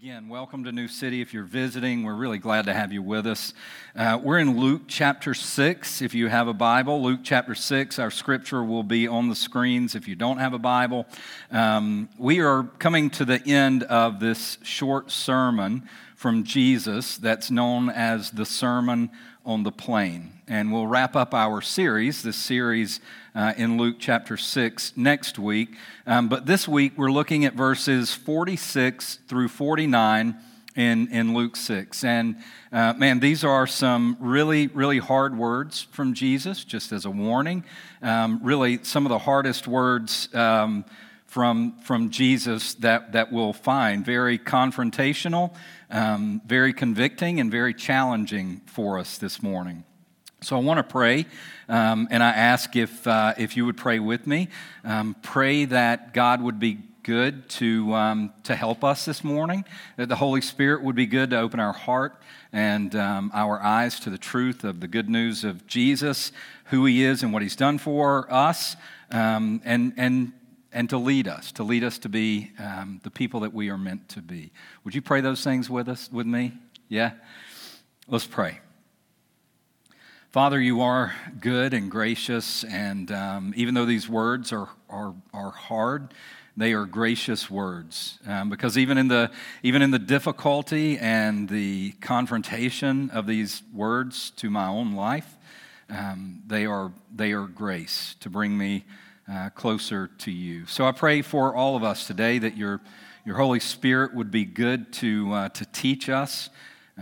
Again, welcome to New City. If you're visiting, we're really glad to have you with us. Uh, we're in Luke chapter 6. If you have a Bible, Luke chapter 6, our scripture will be on the screens if you don't have a Bible. Um, we are coming to the end of this short sermon from Jesus that's known as the Sermon on the Plain. And we'll wrap up our series, this series uh, in Luke chapter 6 next week. Um, but this week we're looking at verses 46 through 49 in, in Luke 6. And uh, man, these are some really, really hard words from Jesus, just as a warning. Um, really, some of the hardest words. Um, from, from Jesus that, that we'll find. Very confrontational, um, very convicting, and very challenging for us this morning. So I want to pray, um, and I ask if, uh, if you would pray with me. Um, pray that God would be good to, um, to help us this morning, that the Holy Spirit would be good to open our heart and um, our eyes to the truth of the good news of Jesus, who He is, and what He's done for us, um, and, and and to lead us, to lead us to be um, the people that we are meant to be. Would you pray those things with us, with me? Yeah? Let's pray. Father, you are good and gracious, and um, even though these words are, are, are hard, they are gracious words um, because even in the even in the difficulty and the confrontation of these words to my own life, um, they are they are grace to bring me uh, closer to you. So I pray for all of us today that your, your Holy Spirit would be good to, uh, to teach us,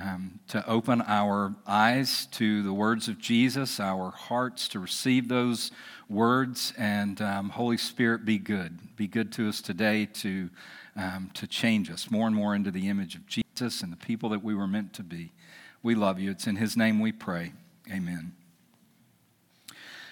um, to open our eyes to the words of Jesus, our hearts to receive those words, and um, Holy Spirit, be good. Be good to us today to, um, to change us more and more into the image of Jesus and the people that we were meant to be. We love you. It's in His name we pray. Amen.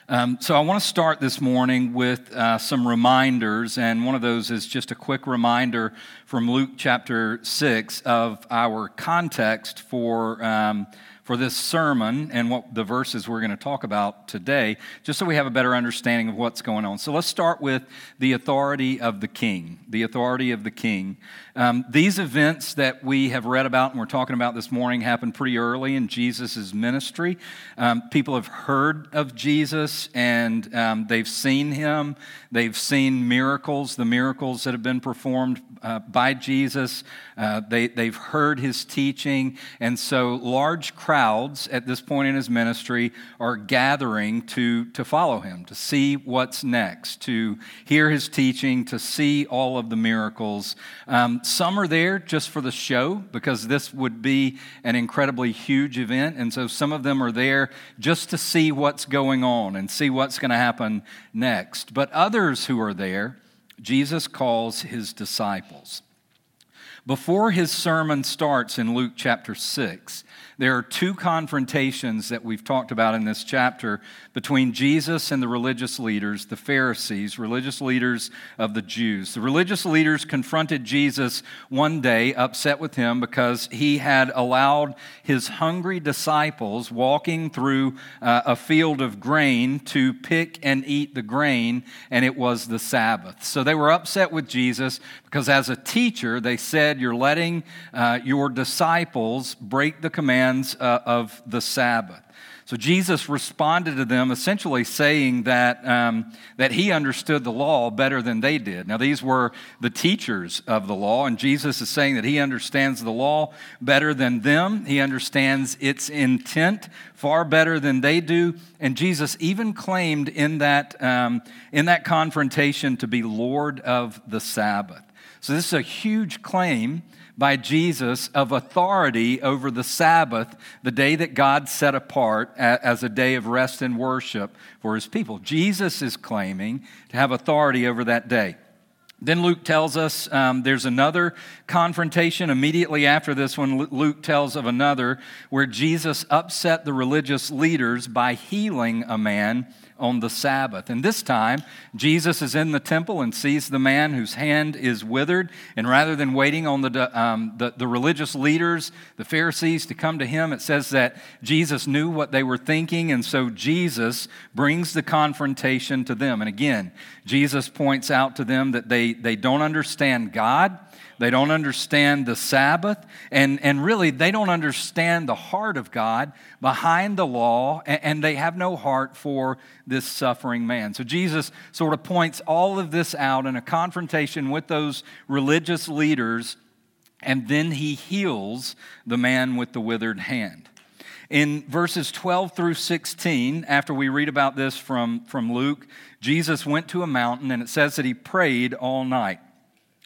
Um, so, I want to start this morning with uh, some reminders, and one of those is just a quick reminder from Luke chapter 6 of our context for. Um, for this sermon and what the verses we're going to talk about today, just so we have a better understanding of what's going on. So let's start with the authority of the king. The authority of the king. Um, these events that we have read about and we're talking about this morning happened pretty early in Jesus' ministry. Um, people have heard of Jesus and um, they've seen him. They've seen miracles, the miracles that have been performed uh, by Jesus. Uh, they, they've heard his teaching. And so large crowds at this point in his ministry are gathering to, to follow him, to see what's next, to hear his teaching, to see all of the miracles. Um, some are there just for the show because this would be an incredibly huge event. And so some of them are there just to see what's going on and see what's going to happen next. But others who are there, Jesus calls his disciples. Before his sermon starts in Luke chapter 6, there are two confrontations that we've talked about in this chapter between Jesus and the religious leaders, the Pharisees, religious leaders of the Jews. The religious leaders confronted Jesus one day, upset with him because he had allowed his hungry disciples walking through uh, a field of grain to pick and eat the grain, and it was the Sabbath. So they were upset with Jesus because as a teacher, they said, You're letting uh, your disciples break the command commands uh, of the Sabbath. So Jesus responded to them essentially saying that, um, that he understood the law better than they did. Now, these were the teachers of the law, and Jesus is saying that he understands the law better than them. He understands its intent far better than they do. And Jesus even claimed in that, um, in that confrontation to be Lord of the Sabbath. So, this is a huge claim by Jesus of authority over the Sabbath, the day that God set apart as a day of rest and worship for his people. Jesus is claiming to have authority over that day. Then Luke tells us um, there's another confrontation immediately after this one. Luke tells of another where Jesus upset the religious leaders by healing a man on the Sabbath. And this time, Jesus is in the temple and sees the man whose hand is withered. And rather than waiting on the, um, the, the, religious leaders, the Pharisees, to come to him, it says that Jesus knew what they were thinking. And so Jesus brings the confrontation to them. And again, Jesus points out to them that they, they don't understand God They don't understand the Sabbath. And, and really, they don't understand the heart of God behind the law, and, and they have no heart for this suffering man. So Jesus sort of points all of this out in a confrontation with those religious leaders, and then he heals the man with the withered hand. In verses 12 through 16, after we read about this from, from Luke, Jesus went to a mountain and it says that he prayed all night.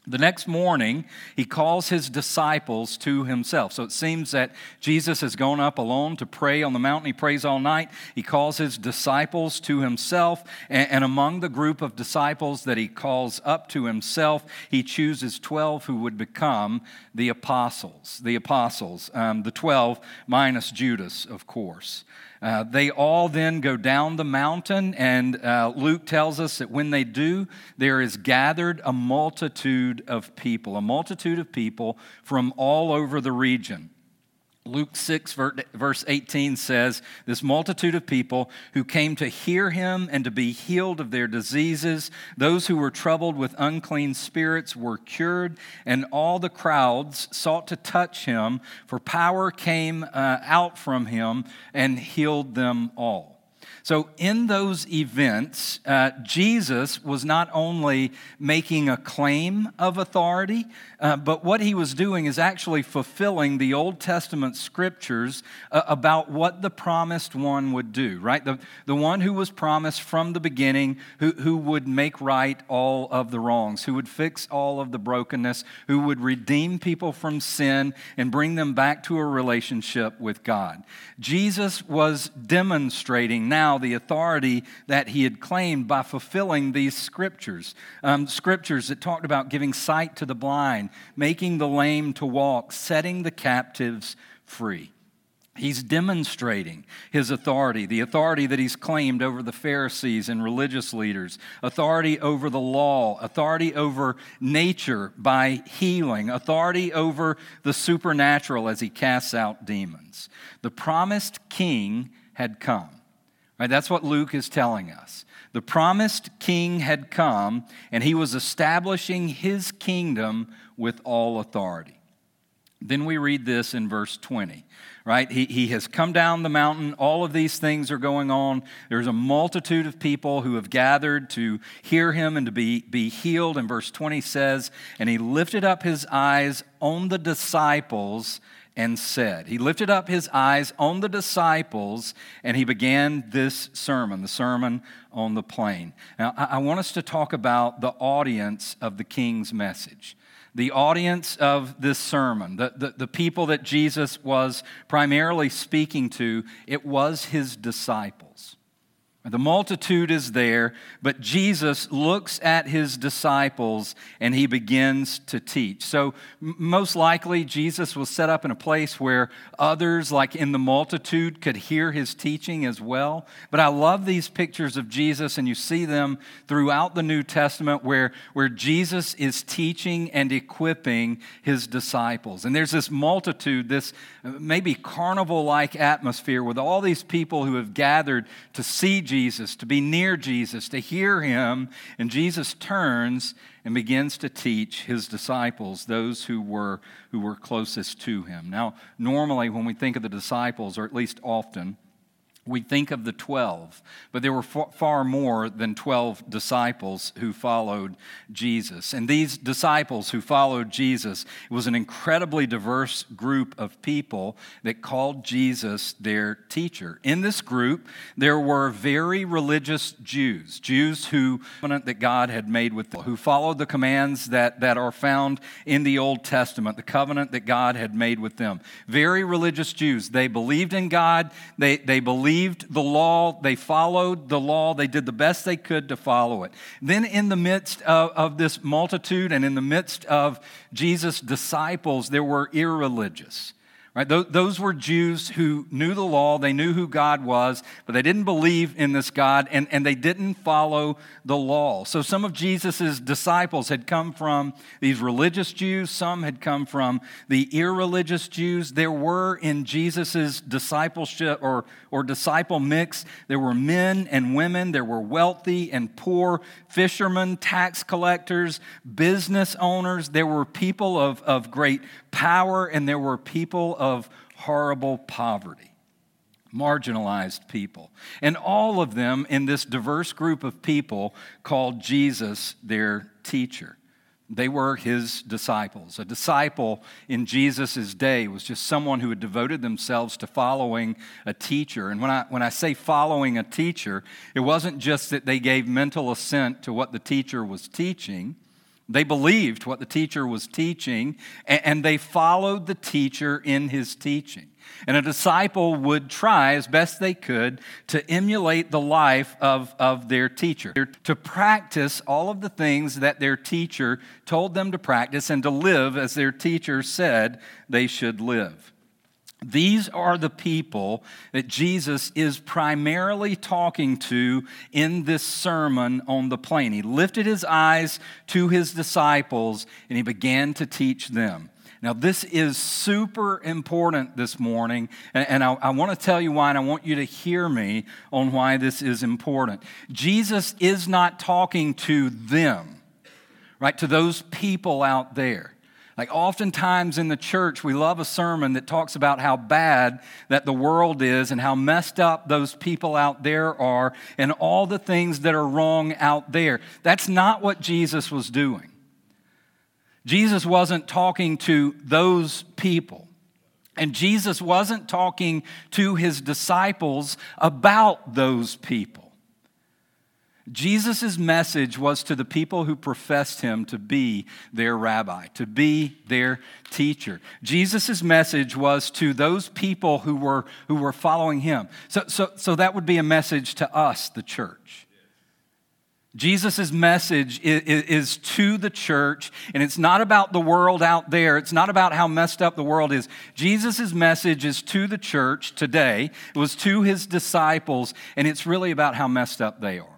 The next morning, he calls his disciples to himself. So it seems that Jesus has gone up alone to pray on the mountain. He prays all night. He calls his disciples to himself. And, among the group of disciples that he calls up to himself, he chooses 12 who would become the apostles. The apostles, um, the 12 minus Judas, of course. Uh, they all then go down the mountain, and uh, Luke tells us that when they do, there is gathered a multitude of people, a multitude of people from all over the region. Luke 6, verse 18 says, This multitude of people who came to hear him and to be healed of their diseases, those who were troubled with unclean spirits were cured, and all the crowds sought to touch him, for power came uh, out from him and healed them all. So, in those events, uh, Jesus was not only making a claim of authority, uh, but what he was doing is actually fulfilling the Old Testament scriptures uh, about what the promised one would do, right? The, the one who was promised from the beginning, who, who would make right all of the wrongs, who would fix all of the brokenness, who would redeem people from sin and bring them back to a relationship with God. Jesus was demonstrating now the authority that he had claimed by fulfilling these scriptures. Um, scriptures that talked about giving sight to the blind, making the lame to walk, setting the captives free. He's demonstrating his authority, the authority that he's claimed over the Pharisees and religious leaders, authority over the law, authority over nature by healing, authority over the supernatural as he casts out demons. The promised king had come. Right, that's what Luke is telling us. The promised king had come, and he was establishing his kingdom with all authority. Then we read this in verse 20, right? He, he has come down the mountain. All of these things are going on. There's a multitude of people who have gathered to hear him and to be, be healed. And verse 20 says, And he lifted up his eyes on the disciples and said. He lifted up his eyes on the disciples and he began this sermon, the Sermon on the Plain. Now, I want us to talk about the audience of the king's message. The audience of this sermon, the, the, the people that Jesus was primarily speaking to, it was his disciples. The multitude is there, but Jesus looks at his disciples and he begins to teach. So, most likely, Jesus was set up in a place where others, like in the multitude, could hear his teaching as well. But I love these pictures of Jesus, and you see them throughout the New Testament where, where Jesus is teaching and equipping his disciples. And there's this multitude, this uh, maybe carnival like atmosphere with all these people who have gathered to see Jesus Jesus, to be near Jesus, to hear him. And Jesus turns and begins to teach his disciples, those who were, who were closest to him. Now, normally when we think of the disciples, or at least often, we think of the 12, but there were far more than 12 disciples who followed Jesus. And these disciples who followed Jesus, it was an incredibly diverse group of people that called Jesus their teacher. In this group, there were very religious Jews, Jews who that God had made with them, who followed the commands that, that are found in the Old Testament, the covenant that God had made with them. Very religious Jews. They believed in God, they, they believed believed the law, they followed the law, they did the best they could to follow it. Then, in the midst of, of this multitude and in the midst of Jesus' disciples, there were irreligious. Right? Those were Jews who knew the law, they knew who God was, but they didn't believe in this God and, and they didn't follow the law. So some of Jesus' disciples had come from these religious Jews, some had come from the irreligious Jews. There were in Jesus' discipleship or, or disciple mix, there were men and women, there were wealthy and poor, fishermen, tax collectors, business owners, there were people of, of great power, and there were people of horrible poverty, marginalized people. And all of them in this diverse group of people called Jesus their teacher. They were his disciples. A disciple in Jesus' day was just someone who had devoted themselves to following a teacher. And when I, when I say following a teacher, it wasn't just that they gave mental assent to what the teacher was teaching, they believed what the teacher was teaching, and they followed the teacher in his teaching. And a disciple would try as best they could to emulate the life of, of their teacher, to practice all of the things that their teacher told them to practice, and to live as their teacher said they should live. These are the people that Jesus is primarily talking to in this sermon on the plain. He lifted his eyes to his disciples and he began to teach them. Now, this is super important this morning, and, I, I want to tell you why, and I want you to hear me on why this is important. Jesus is not talking to them, right, to those people out there. Like, oftentimes in the church, we love a sermon that talks about how bad that the world is and how messed up those people out there are and all the things that are wrong out there. That's not what Jesus was doing. Jesus wasn't talking to those people. And Jesus wasn't talking to his disciples about those people. Jesus' message was to the people who professed him to be their rabbi, to be their teacher. Jesus' message was to those people who were, who were following him. So, so, so that would be a message to us, the church. Jesus' message is, is, to the church, and it's not about the world out there. It's not about how messed up the world is. Jesus' message is to the church today. It was to his disciples, and it's really about how messed up they are.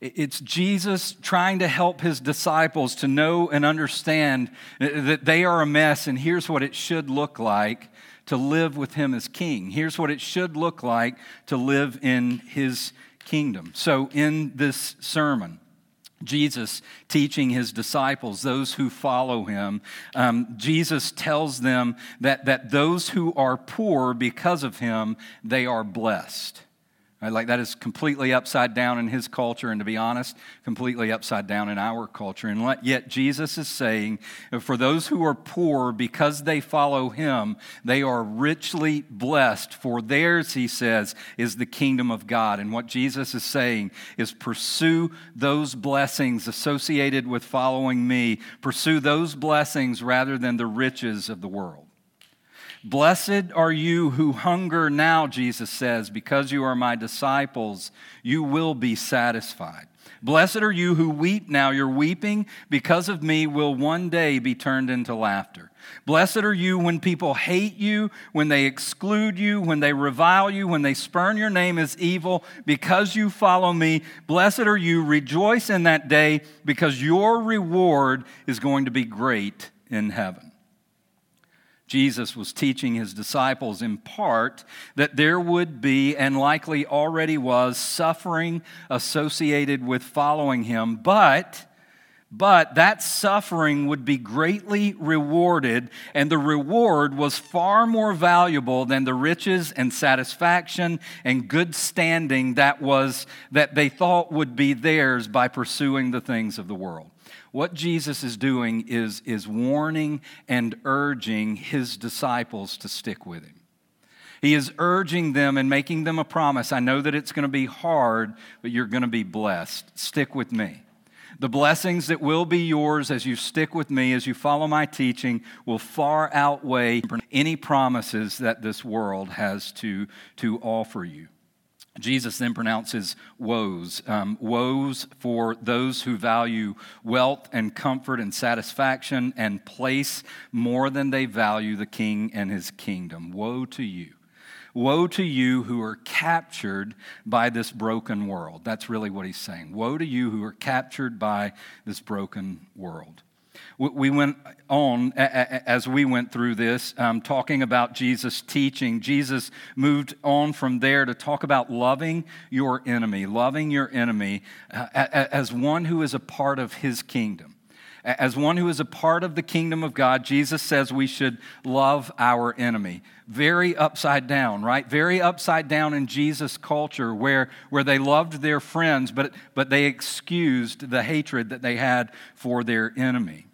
It's Jesus trying to help his disciples to know and understand that they are a mess, and here's what it should look like to live with him as king. Here's what it should look like to live in his kingdom. So, in this sermon, Jesus teaching his disciples, those who follow him, um, Jesus tells them that, that those who are poor because of him, they are blessed. Right? Like that is completely upside down in his culture, and to be honest, completely upside down in our culture. And yet, Jesus is saying, for those who are poor, because they follow him, they are richly blessed. For theirs, he says, is the kingdom of God. And what Jesus is saying is pursue those blessings associated with following me, pursue those blessings rather than the riches of the world. Blessed are you who hunger now, Jesus says, because you are my disciples, you will be satisfied. Blessed are you who weep now. Your weeping because of me will one day be turned into laughter. Blessed are you when people hate you, when they exclude you, when they revile you, when they spurn your name as evil because you follow me. Blessed are you. Rejoice in that day because your reward is going to be great in heaven. Jesus was teaching his disciples in part that there would be, and likely already was, suffering associated with following him, but but that suffering would be greatly rewarded, and the reward was far more valuable than the riches and satisfaction and good standing that was that they thought would be theirs by pursuing the things of the world. What Jesus is doing is, is warning and urging his disciples to stick with him. He is urging them and making them a promise. I know that it's going to be hard, but you're going to be blessed. Stick with me. The blessings that will be yours as you stick with me, as you follow my teaching, will far outweigh any promises that this world has to, to offer you. Jesus then pronounces woes. Um, woes for those who value wealth and comfort and satisfaction and place more than they value the king and his kingdom. Woe to you. Woe to you who are captured by this broken world. That's really what he's saying. Woe to you who are captured by this broken world. We went on as we went through this, um, talking about Jesus' teaching. Jesus moved on from there to talk about loving your enemy, loving your enemy uh, as one who is a part of his kingdom. As one who is a part of the kingdom of God, Jesus says we should love our enemy. Very upside down, right? Very upside down in Jesus' culture where, where they loved their friends, but, but they excused the hatred that they had for their enemy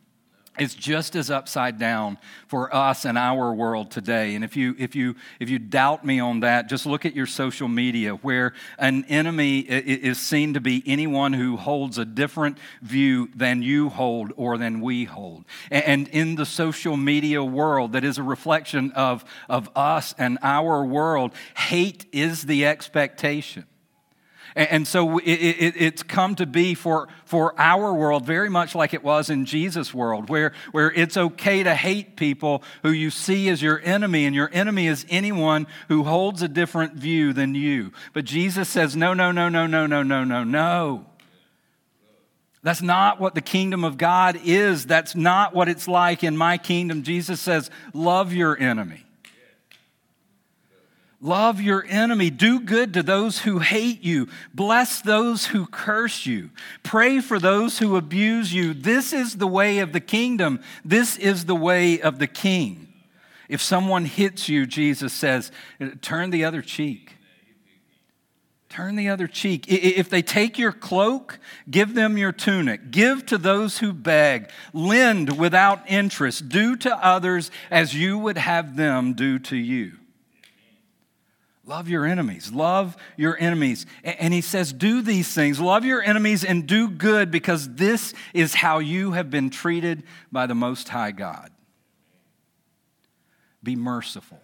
is just as upside down for us and our world today. And if you if you if you doubt me on that just look at your social media where an enemy is seen to be anyone who holds a different view than you hold or than we hold. And in the social media world that is a reflection of of us and our world hate is the expectation and so it's come to be for, for our world very much like it was in Jesus' world, where, where it's okay to hate people who you see as your enemy, and your enemy is anyone who holds a different view than you. But Jesus says, no, no, no, no, no, no, no, no, no. That's not what the kingdom of God is. That's not what it's like in my kingdom. Jesus says, love your enemy. Love your enemy. Do good to those who hate you. Bless those who curse you. Pray for those who abuse you. This is the way of the kingdom. This is the way of the king. If someone hits you, Jesus says, turn the other cheek. Turn the other cheek. If they take your cloak, give them your tunic. Give to those who beg. Lend without interest. Do to others as you would have them do to you. Love your enemies. Love your enemies. And he says, Do these things. Love your enemies and do good because this is how you have been treated by the Most High God. Be merciful.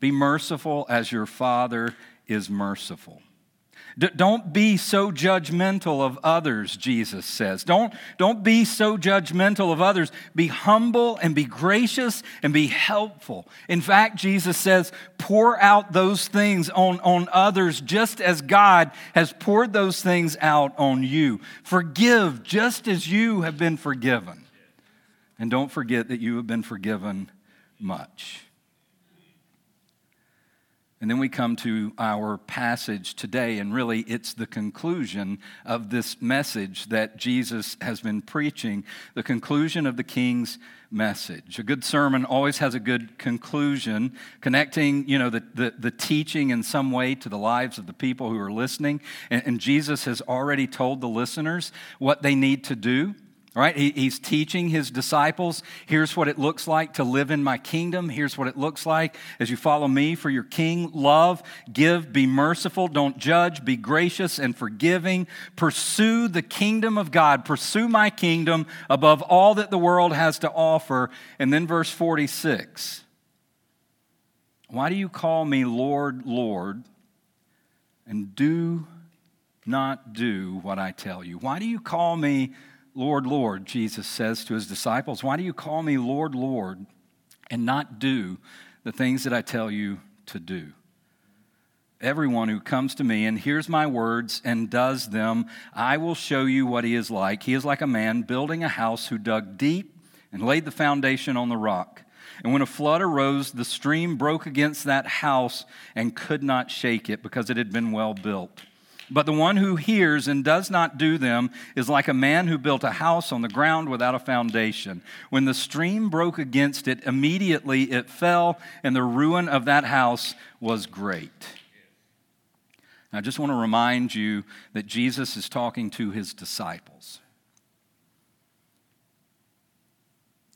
Be merciful as your Father is merciful. D- don't be so judgmental of others, Jesus says. Don't, don't be so judgmental of others. Be humble and be gracious and be helpful. In fact, Jesus says, pour out those things on, on others just as God has poured those things out on you. Forgive just as you have been forgiven. And don't forget that you have been forgiven much. And then we come to our passage today, and really it's the conclusion of this message that Jesus has been preaching, the conclusion of the King's message. A good sermon always has a good conclusion, connecting, you know, the, the, the teaching in some way to the lives of the people who are listening. And, and Jesus has already told the listeners what they need to do right? He, he's teaching his disciples here's what it looks like to live in my kingdom. Here's what it looks like as you follow me for your king. Love, give, be merciful, don't judge, be gracious and forgiving. Pursue the kingdom of God. Pursue my kingdom above all that the world has to offer. And then verse 46 Why do you call me Lord, Lord, and do not do what I tell you? Why do you call me Lord, Lord, Jesus says to his disciples, Why do you call me Lord, Lord, and not do the things that I tell you to do? Everyone who comes to me and hears my words and does them, I will show you what he is like. He is like a man building a house who dug deep and laid the foundation on the rock. And when a flood arose, the stream broke against that house and could not shake it because it had been well built. But the one who hears and does not do them is like a man who built a house on the ground without a foundation. When the stream broke against it, immediately it fell, and the ruin of that house was great. I just want to remind you that Jesus is talking to his disciples.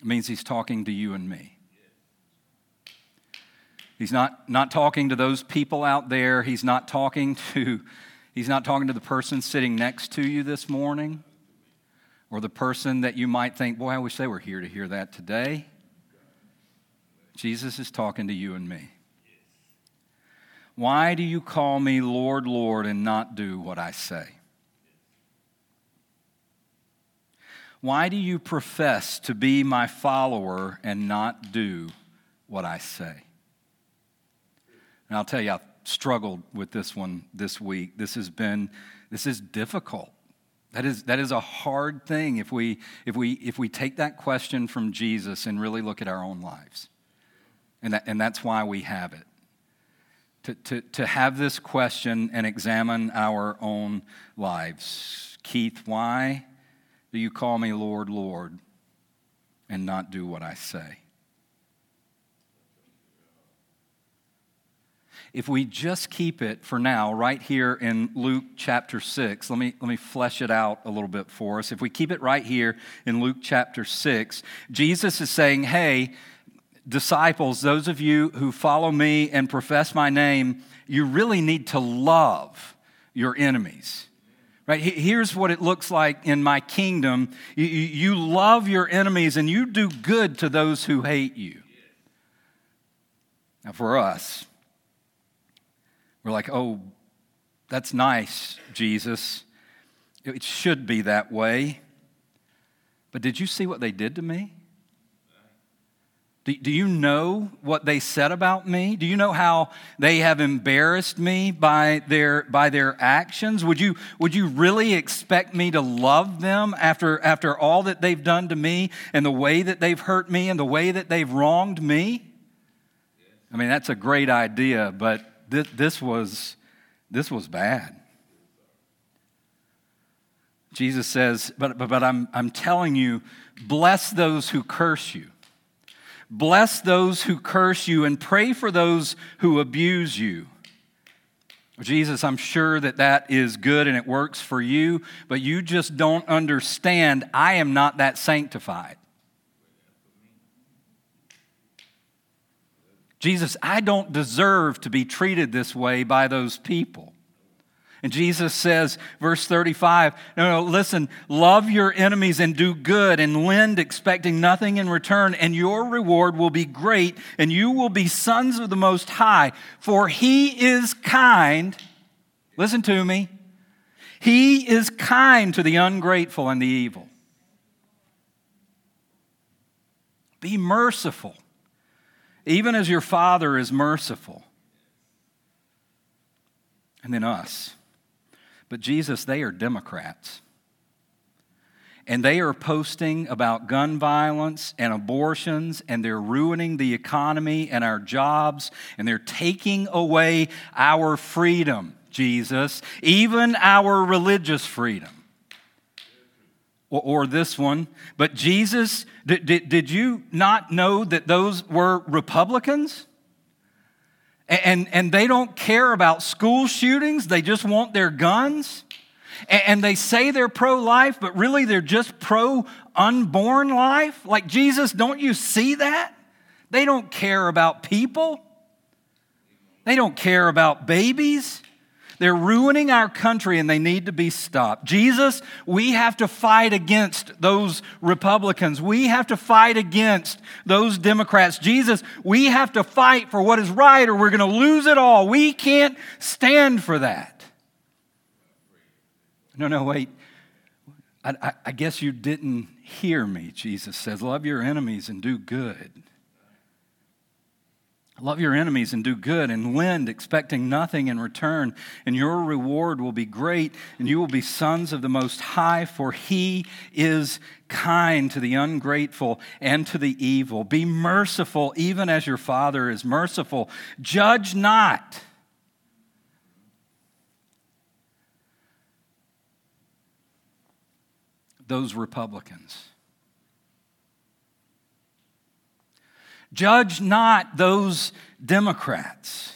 It means he's talking to you and me. He's not, not talking to those people out there. He's not talking to He's not talking to the person sitting next to you this morning or the person that you might think, boy, I wish they were here to hear that today. Jesus is talking to you and me. Why do you call me Lord, Lord, and not do what I say? Why do you profess to be my follower and not do what I say? And I'll tell you, I've struggled with this one this week. This has been, this is difficult. That is, that is a hard thing if we, if, we, if we take that question from Jesus and really look at our own lives. And, that, and that's why we have it. To, to, to have this question and examine our own lives. Keith, why do you call me Lord, Lord, and not do what I say? If we just keep it for now, right here in Luke chapter 6, let me, let me flesh it out a little bit for us. If we keep it right here in Luke chapter 6, Jesus is saying, Hey, disciples, those of you who follow me and profess my name, you really need to love your enemies. Right? Here's what it looks like in my kingdom. You, you love your enemies and you do good to those who hate you. Now, for us, we're like, oh, that's nice, Jesus. It should be that way. But did you see what they did to me? Do, do you know what they said about me? Do you know how they have embarrassed me by their, by their actions? Would you, would you really expect me to love them after, after all that they've done to me and the way that they've hurt me and the way that they've wronged me? I mean, that's a great idea, but this, this, was, this was bad. Jesus says, but, but, but I'm, I'm telling you, bless those who curse you. Bless those who curse you and pray for those who abuse you. Jesus, I'm sure that that is good and it works for you, but you just don't understand. I am not that sanctified. Jesus, I don't deserve to be treated this way by those people. And Jesus says, verse 35, no, no, listen, love your enemies and do good and lend expecting nothing in return, and your reward will be great, and you will be sons of the Most High. For he is kind, listen to me, he is kind to the ungrateful and the evil. Be merciful even as your Father is merciful. And then us. But Jesus, they are Democrats. And they are posting about gun violence and abortions, and they're ruining the economy and our jobs, and they're taking away our freedom, Jesus, even our religious freedom or, or this one. But Jesus, did, did, did you not know that those were Republicans? And, and they don't care about school shootings, they just want their guns. And they say they're pro life, but really they're just pro unborn life. Like, Jesus, don't you see that? They don't care about people, they don't care about babies. They're ruining our country and they need to be stopped. Jesus, we have to fight against those Republicans. We have to fight against those Democrats. Jesus, we have to fight for what is right or we're going to lose it all. We can't stand for that. No, no, wait. I, I, I guess you didn't hear me, Jesus says. Love your enemies and do good. Love your enemies and do good and lend, expecting nothing in return, and your reward will be great, and you will be sons of the Most High, for He is kind to the ungrateful and to the evil. Be merciful, even as your Father is merciful. Judge not. Those Republicans Judge not those Democrats,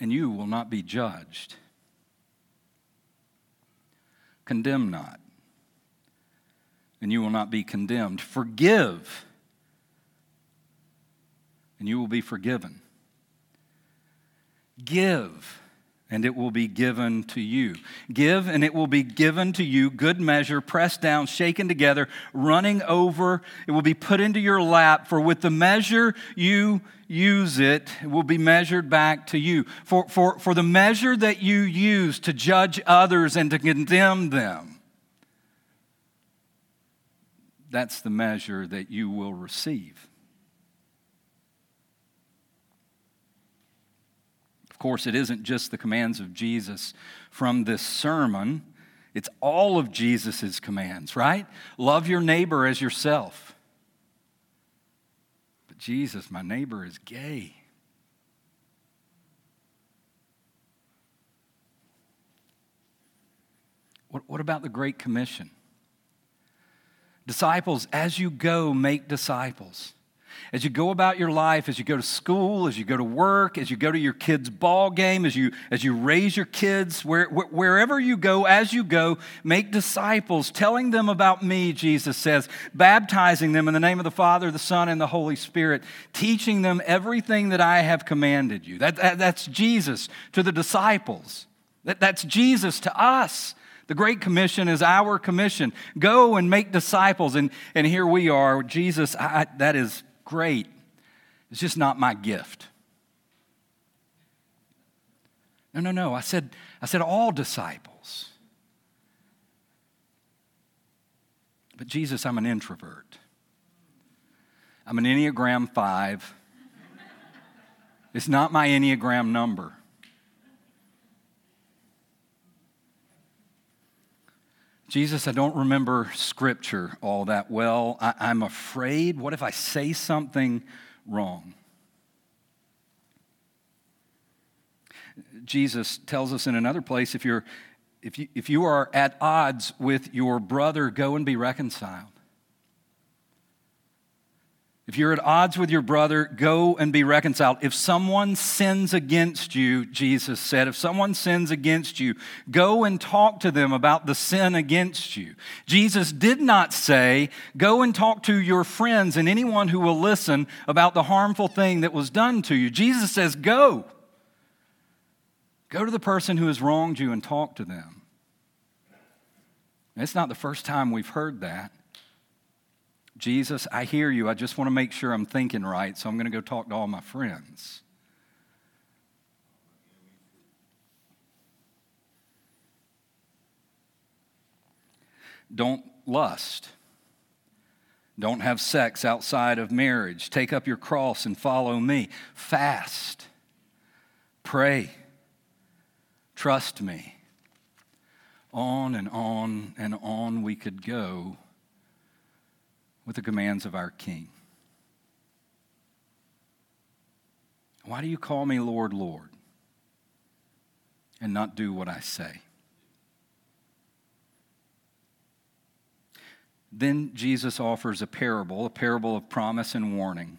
and you will not be judged. Condemn not, and you will not be condemned. Forgive, and you will be forgiven. Give, and it will be given to you. Give, and it will be given to you, good measure, pressed down, shaken together, running over. It will be put into your lap, for with the measure you use it, it will be measured back to you. For, for, for the measure that you use to judge others and to condemn them, that's the measure that you will receive. Course, it isn't just the commands of Jesus from this sermon, it's all of Jesus' commands, right? Love your neighbor as yourself. But Jesus, my neighbor is gay. What, what about the Great Commission? Disciples, as you go, make disciples. As you go about your life, as you go to school, as you go to work, as you go to your kids' ball game, as you, as you raise your kids, where, wherever you go, as you go, make disciples, telling them about me, Jesus says, baptizing them in the name of the Father, the Son, and the Holy Spirit, teaching them everything that I have commanded you. That, that that's Jesus to the disciples. That, that's Jesus to us. The Great Commission is our commission. Go and make disciples. And, and here we are. Jesus, I, that is great. It's just not my gift. No, no, no. I said, I said all disciples. But Jesus, I'm an introvert. I'm an Enneagram 5. It's not my Enneagram number. Jesus, I don't remember scripture all that well. I, am afraid. What if I say something wrong? Jesus tells us in another place if, you're, if, you, if you are at odds with your brother, go and be reconciled. If you're at odds with your brother, go and be reconciled. If someone sins against you, Jesus said, if someone sins against you, go and talk to them about the sin against you. Jesus did not say, go and talk to your friends and anyone who will listen about the harmful thing that was done to you. Jesus says, go. Go to the person who has wronged you and talk to them. It's not the first time we've heard that. Jesus, I hear you. I just want to make sure I'm thinking right, so I'm going to go talk to all my friends. Don't lust. Don't have sex outside of marriage. Take up your cross and follow me. Fast. Pray. Trust me. On and on and on we could go with the commands of our King. Why do you call me Lord, Lord, and not do what I say? Then Jesus offers a parable, a parable of promise and warning.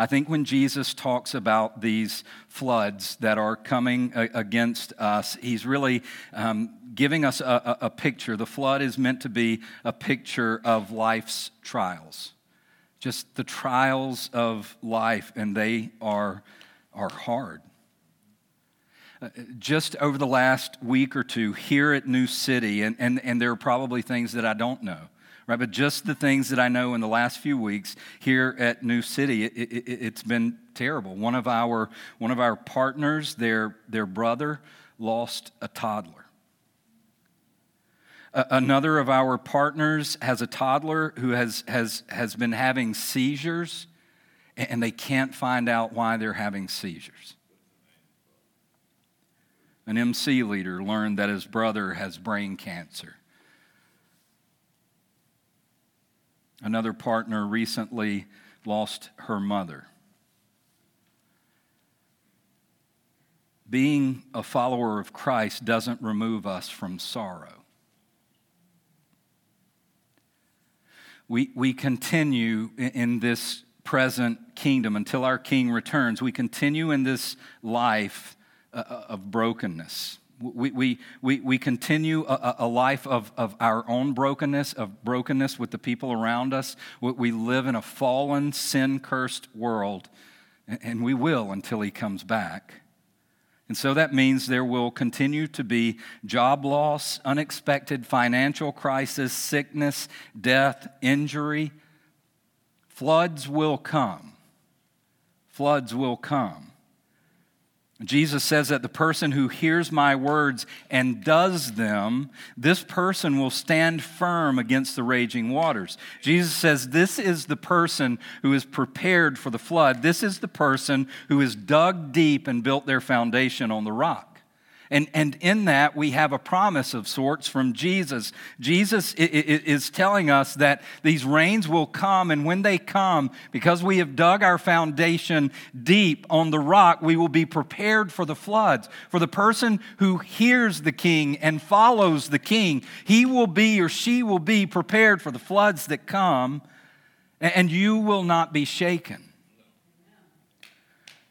I think when Jesus talks about these floods that are coming against us, he's really um, giving us a, a picture. The flood is meant to be a picture of life's trials, just the trials of life, and they are, are hard. Uh, just over the last week or two here at New City, and, and, and there are probably things that I don't know right? But just the things that I know in the last few weeks here at New City, it, has it, been terrible. One of our one of our partners, their their brother, lost a toddler. another of our partners has a toddler who has has has been having seizures, and they can't find out why they're having seizures. An MC leader learned that his brother has brain cancer. Another partner recently lost her mother. being a follower of Christ doesn't remove us from sorrow. We, we continue in this present kingdom until our king returns. We continue in this life uh, uh, of brokenness. We, we, we, we continue a, a life of, of our own brokenness, of brokenness with the people around us. We live in a fallen, sin cursed world, and we will until he comes back. And so that means there will continue to be job loss, unexpected financial crisis, sickness, death, injury. Floods will come. Floods will come. Jesus says that the person who hears my words and does them, this person will stand firm against the raging waters. Jesus says this is the person who is prepared for the flood. This is the person who has dug deep and built their foundation on the rock. And, and in that, we have a promise of sorts from Jesus. Jesus is telling us that these rains will come, and when they come, because we have dug our foundation deep on the rock, we will be prepared for the floods. For the person who hears the king and follows the king, he will be or she will be prepared for the floods that come, and you will not be shaken.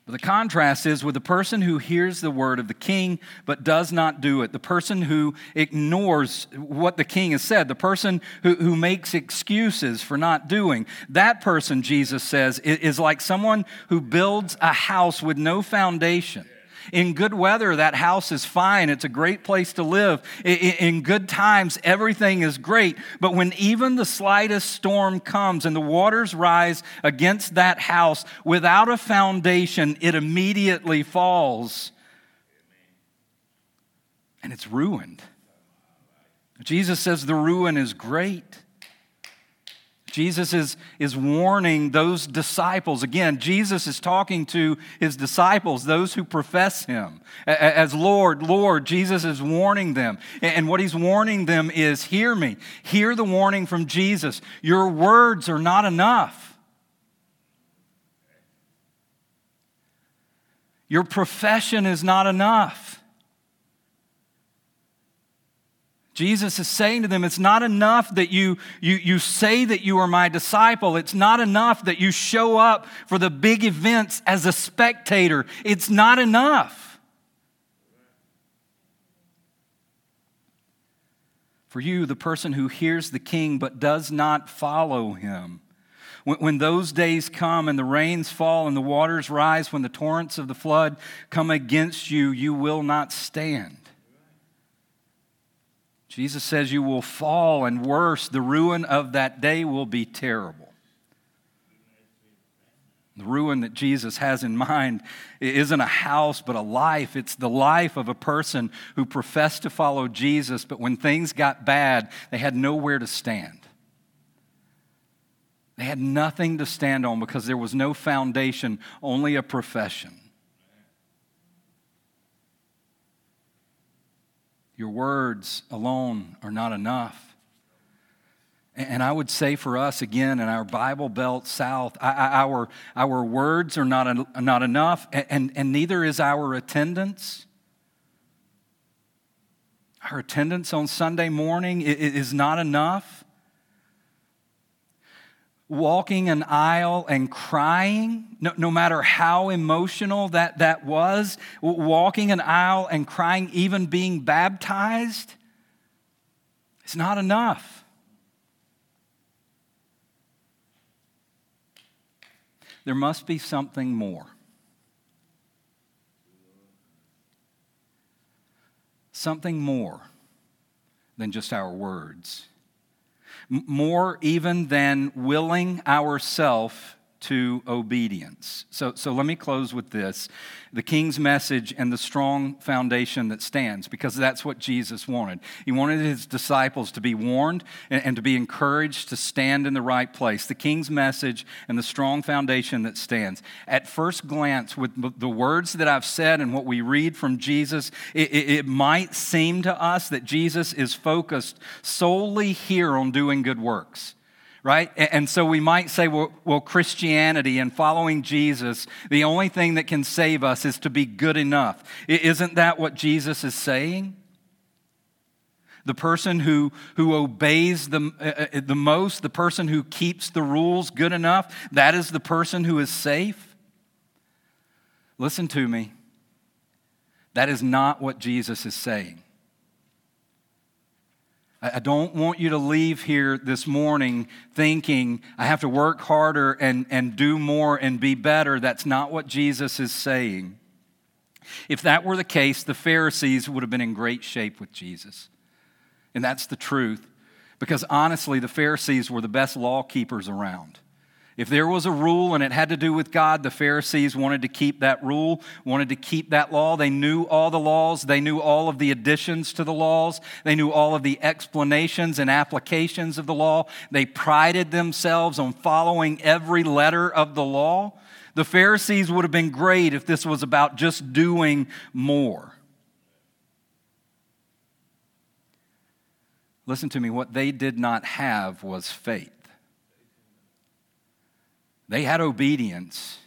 But the contrast is with the person who hears the word of the king but does not do it, the person who ignores what the king has said, the person who, who makes excuses for not doing. That person, Jesus says, is like someone who builds a house with no foundation. In good weather, that house is fine. It's a great place to live. In good times, everything is great. But when even the slightest storm comes and the waters rise against that house without a foundation, it immediately falls and it's ruined. Jesus says the ruin is great. Jesus is, is warning those disciples. Again, Jesus is talking to his disciples, those who profess him as Lord, Lord. Jesus is warning them. And what he's warning them is hear me. Hear the warning from Jesus. Your words are not enough. Your profession is not enough. Jesus is saying to them, it's not enough that you, you, you say that you are my disciple. It's not enough that you show up for the big events as a spectator. It's not enough. For you, the person who hears the king but does not follow him, when, when those days come and the rains fall and the waters rise, when the torrents of the flood come against you, you will not stand. Jesus says you will fall, and worse, the ruin of that day will be terrible. The ruin that Jesus has in mind isn't a house, but a life. It's the life of a person who professed to follow Jesus, but when things got bad, they had nowhere to stand. They had nothing to stand on because there was no foundation, only a profession. Your words alone are not enough. And I would say for us, again, in our Bible Belt South, our, our words are not, not enough, and, and neither is our attendance. Our attendance on Sunday morning is not enough walking an aisle and crying, no, no, matter how emotional that, that was, walking an aisle and crying, even being baptized, it's not enough. There must be something more. Something more than just our words more even than willing ourself to obedience. So, so let me close with this the king's message and the strong foundation that stands, because that's what Jesus wanted. He wanted his disciples to be warned and, and, to be encouraged to stand in the right place. The king's message and the strong foundation that stands. At first glance, with the words that I've said and what we read from Jesus, it, it, it might seem to us that Jesus is focused solely here on doing good works right? And so we might say, well, well, Christianity and following Jesus, the only thing that can save us is to be good enough. Isn't that what Jesus is saying? The person who, who obeys the, uh, uh, the most, the person who keeps the rules good enough, that is the person who is safe. Listen to me. That is not what Jesus is saying. I don't want you to leave here this morning thinking, I have to work harder and, and do more and be better. That's not what Jesus is saying. If that were the case, the Pharisees would have been in great shape with Jesus. And that's the truth. Because honestly, the Pharisees were the best law keepers around. If there was a rule and it had to do with God, the Pharisees wanted to keep that rule, wanted to keep that law. They knew all the laws, they knew all of the additions to the laws, they knew all of the explanations and applications of the law. They prided themselves on following every letter of the law. The Pharisees would have been great if this was about just doing more. Listen to me, what they did not have was faith. They had obedience.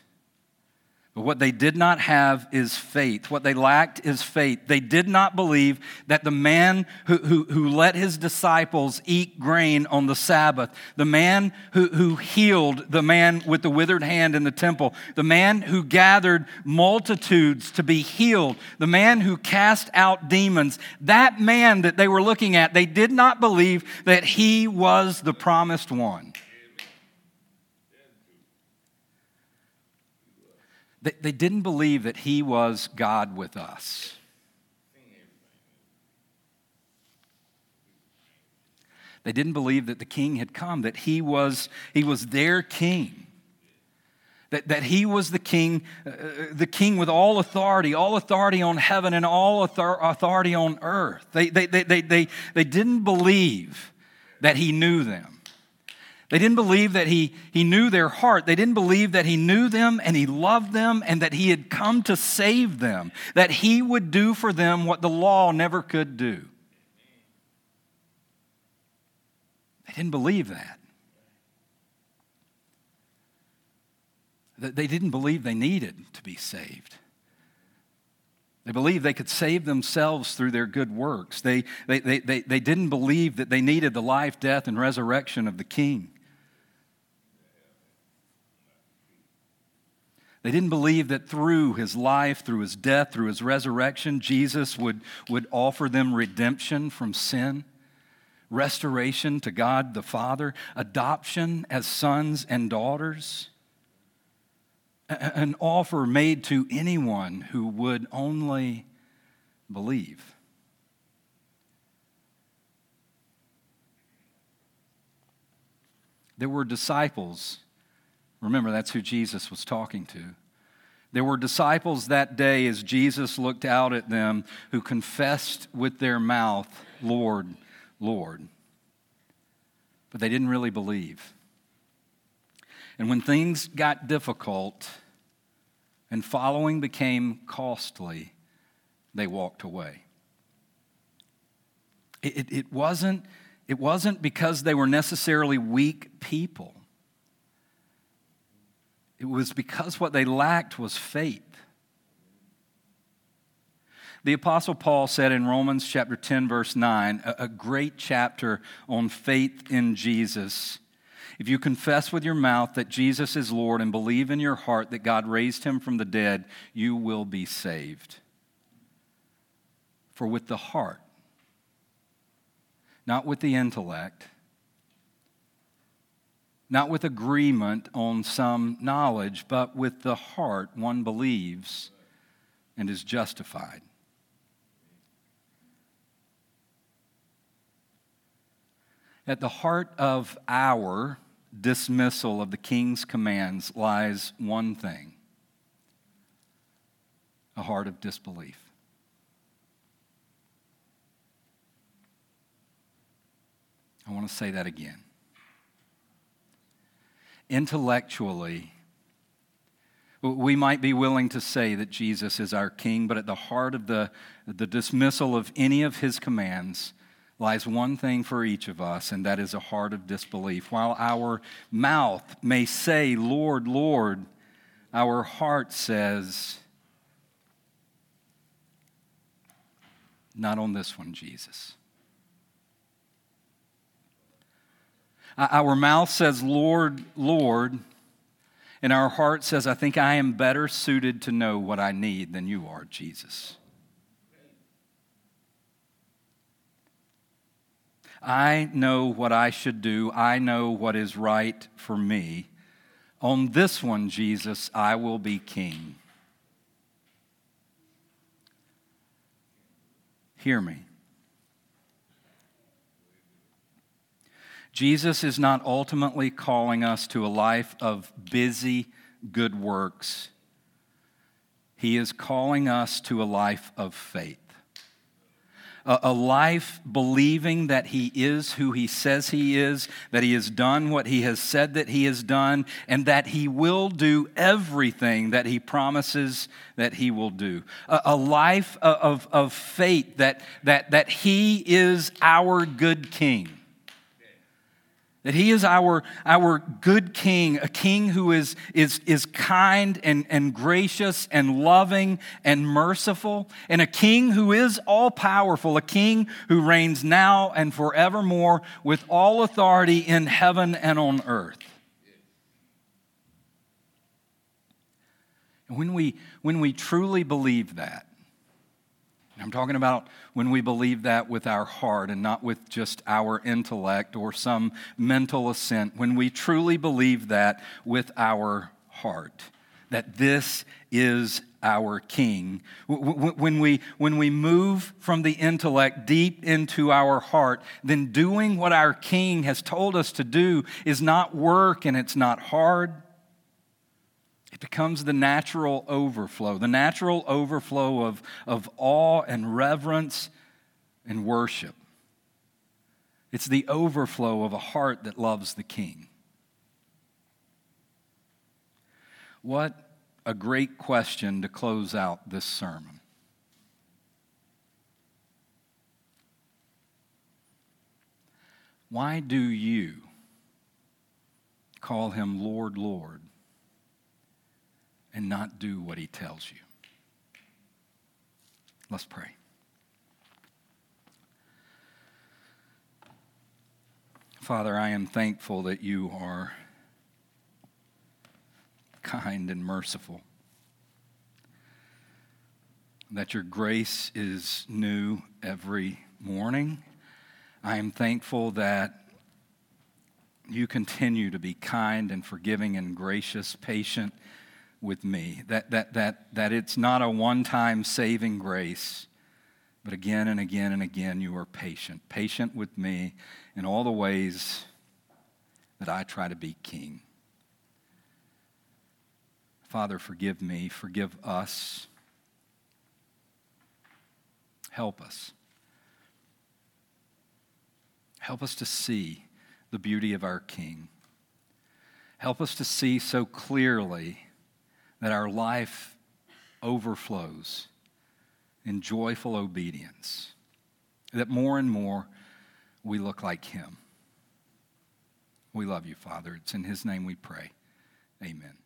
But what they did not have is faith. What they lacked is faith. They did not believe that the man who, who, who let his disciples eat grain on the Sabbath, the man who, who healed the man with the withered hand in the temple, the man who gathered multitudes to be healed, the man who cast out demons, that man that they were looking at, they did not believe that he was the promised one. They, they didn't believe that he was God with us. They didn't believe that the king had come, that he was, he was their king. That, that he was the king, uh, the king with all authority, all authority on heaven and all authority on earth. They, they, they, they, they, they didn't believe that he knew them. They didn't believe that he, he knew their heart. They didn't believe that he knew them and he loved them and that he had come to save them, that he would do for them what the law never could do. They didn't believe that. They didn't believe they needed to be saved. They believed they could save themselves through their good works. They, they, they, they, they didn't believe that they needed the life, death, and resurrection of the King. They didn't believe that through his life, through his death, through his resurrection, Jesus would, would offer them redemption from sin, restoration to God the Father, adoption as sons and daughters, an offer made to anyone who would only believe. There were disciples Remember, that's who Jesus was talking to. There were disciples that day as Jesus looked out at them who confessed with their mouth, Lord, Lord. But they didn't really believe. And when things got difficult and following became costly, they walked away. It, it, it, wasn't, it wasn't because they were necessarily weak people. It was because what they lacked was faith. The Apostle Paul said in Romans chapter 10, verse 9, a, great chapter on faith in Jesus. If you confess with your mouth that Jesus is Lord and believe in your heart that God raised him from the dead, you will be saved. For with the heart, not with the intellect, not with agreement on some knowledge, but with the heart one believes and is justified. At the heart of our dismissal of the king's commands lies one thing a heart of disbelief. I want to say that again intellectually, we might be willing to say that Jesus is our King, but at the heart of the, the dismissal of any of his commands lies one thing for each of us, and that is a heart of disbelief. While our mouth may say, Lord, Lord, our heart says, Not on this one, Jesus. Uh, our mouth says, Lord, Lord, and our heart says, I think I am better suited to know what I need than you are, Jesus. I know what I should do. I know what is right for me. On this one, Jesus, I will be king. Hear me. Jesus is not ultimately calling us to a life of busy good works. He is calling us to a life of faith. A, a, life believing that He is who He says He is, that He has done what He has said that He has done, and that He will do everything that He promises that He will do. A, a life of, of faith that, that, that He is our good King that he is our, our good king, a king who is, is, is kind and, and gracious and loving and merciful, and a king who is all powerful, a king who reigns now and forevermore with all authority in heaven and on earth. And when we, when we truly believe that, I'm talking about when we believe that with our heart and not with just our intellect or some mental assent. When we truly believe that with our heart, that this is our King. When we, when we move from the intellect deep into our heart, then doing what our King has told us to do is not work and it's not hard becomes the natural overflow, the natural overflow of, of awe and reverence and worship. It's the overflow of a heart that loves the King. What a great question to close out this sermon. Why do you call him Lord, Lord? And not do what he tells you. Let's pray. Father, I am thankful that you are kind and merciful, that your grace is new every morning. I am thankful that you continue to be kind and forgiving and gracious, patient with me, that, that, that, that it's not a one time saving grace, but again and again and again you are patient, patient with me in all the ways that I try to be king. Father, forgive me, forgive us. Help us. Help us to see the beauty of our King. Help us to see so clearly that our life overflows in joyful obedience, that more and more we look like Him. We love you, Father. It's in His name we pray. Amen.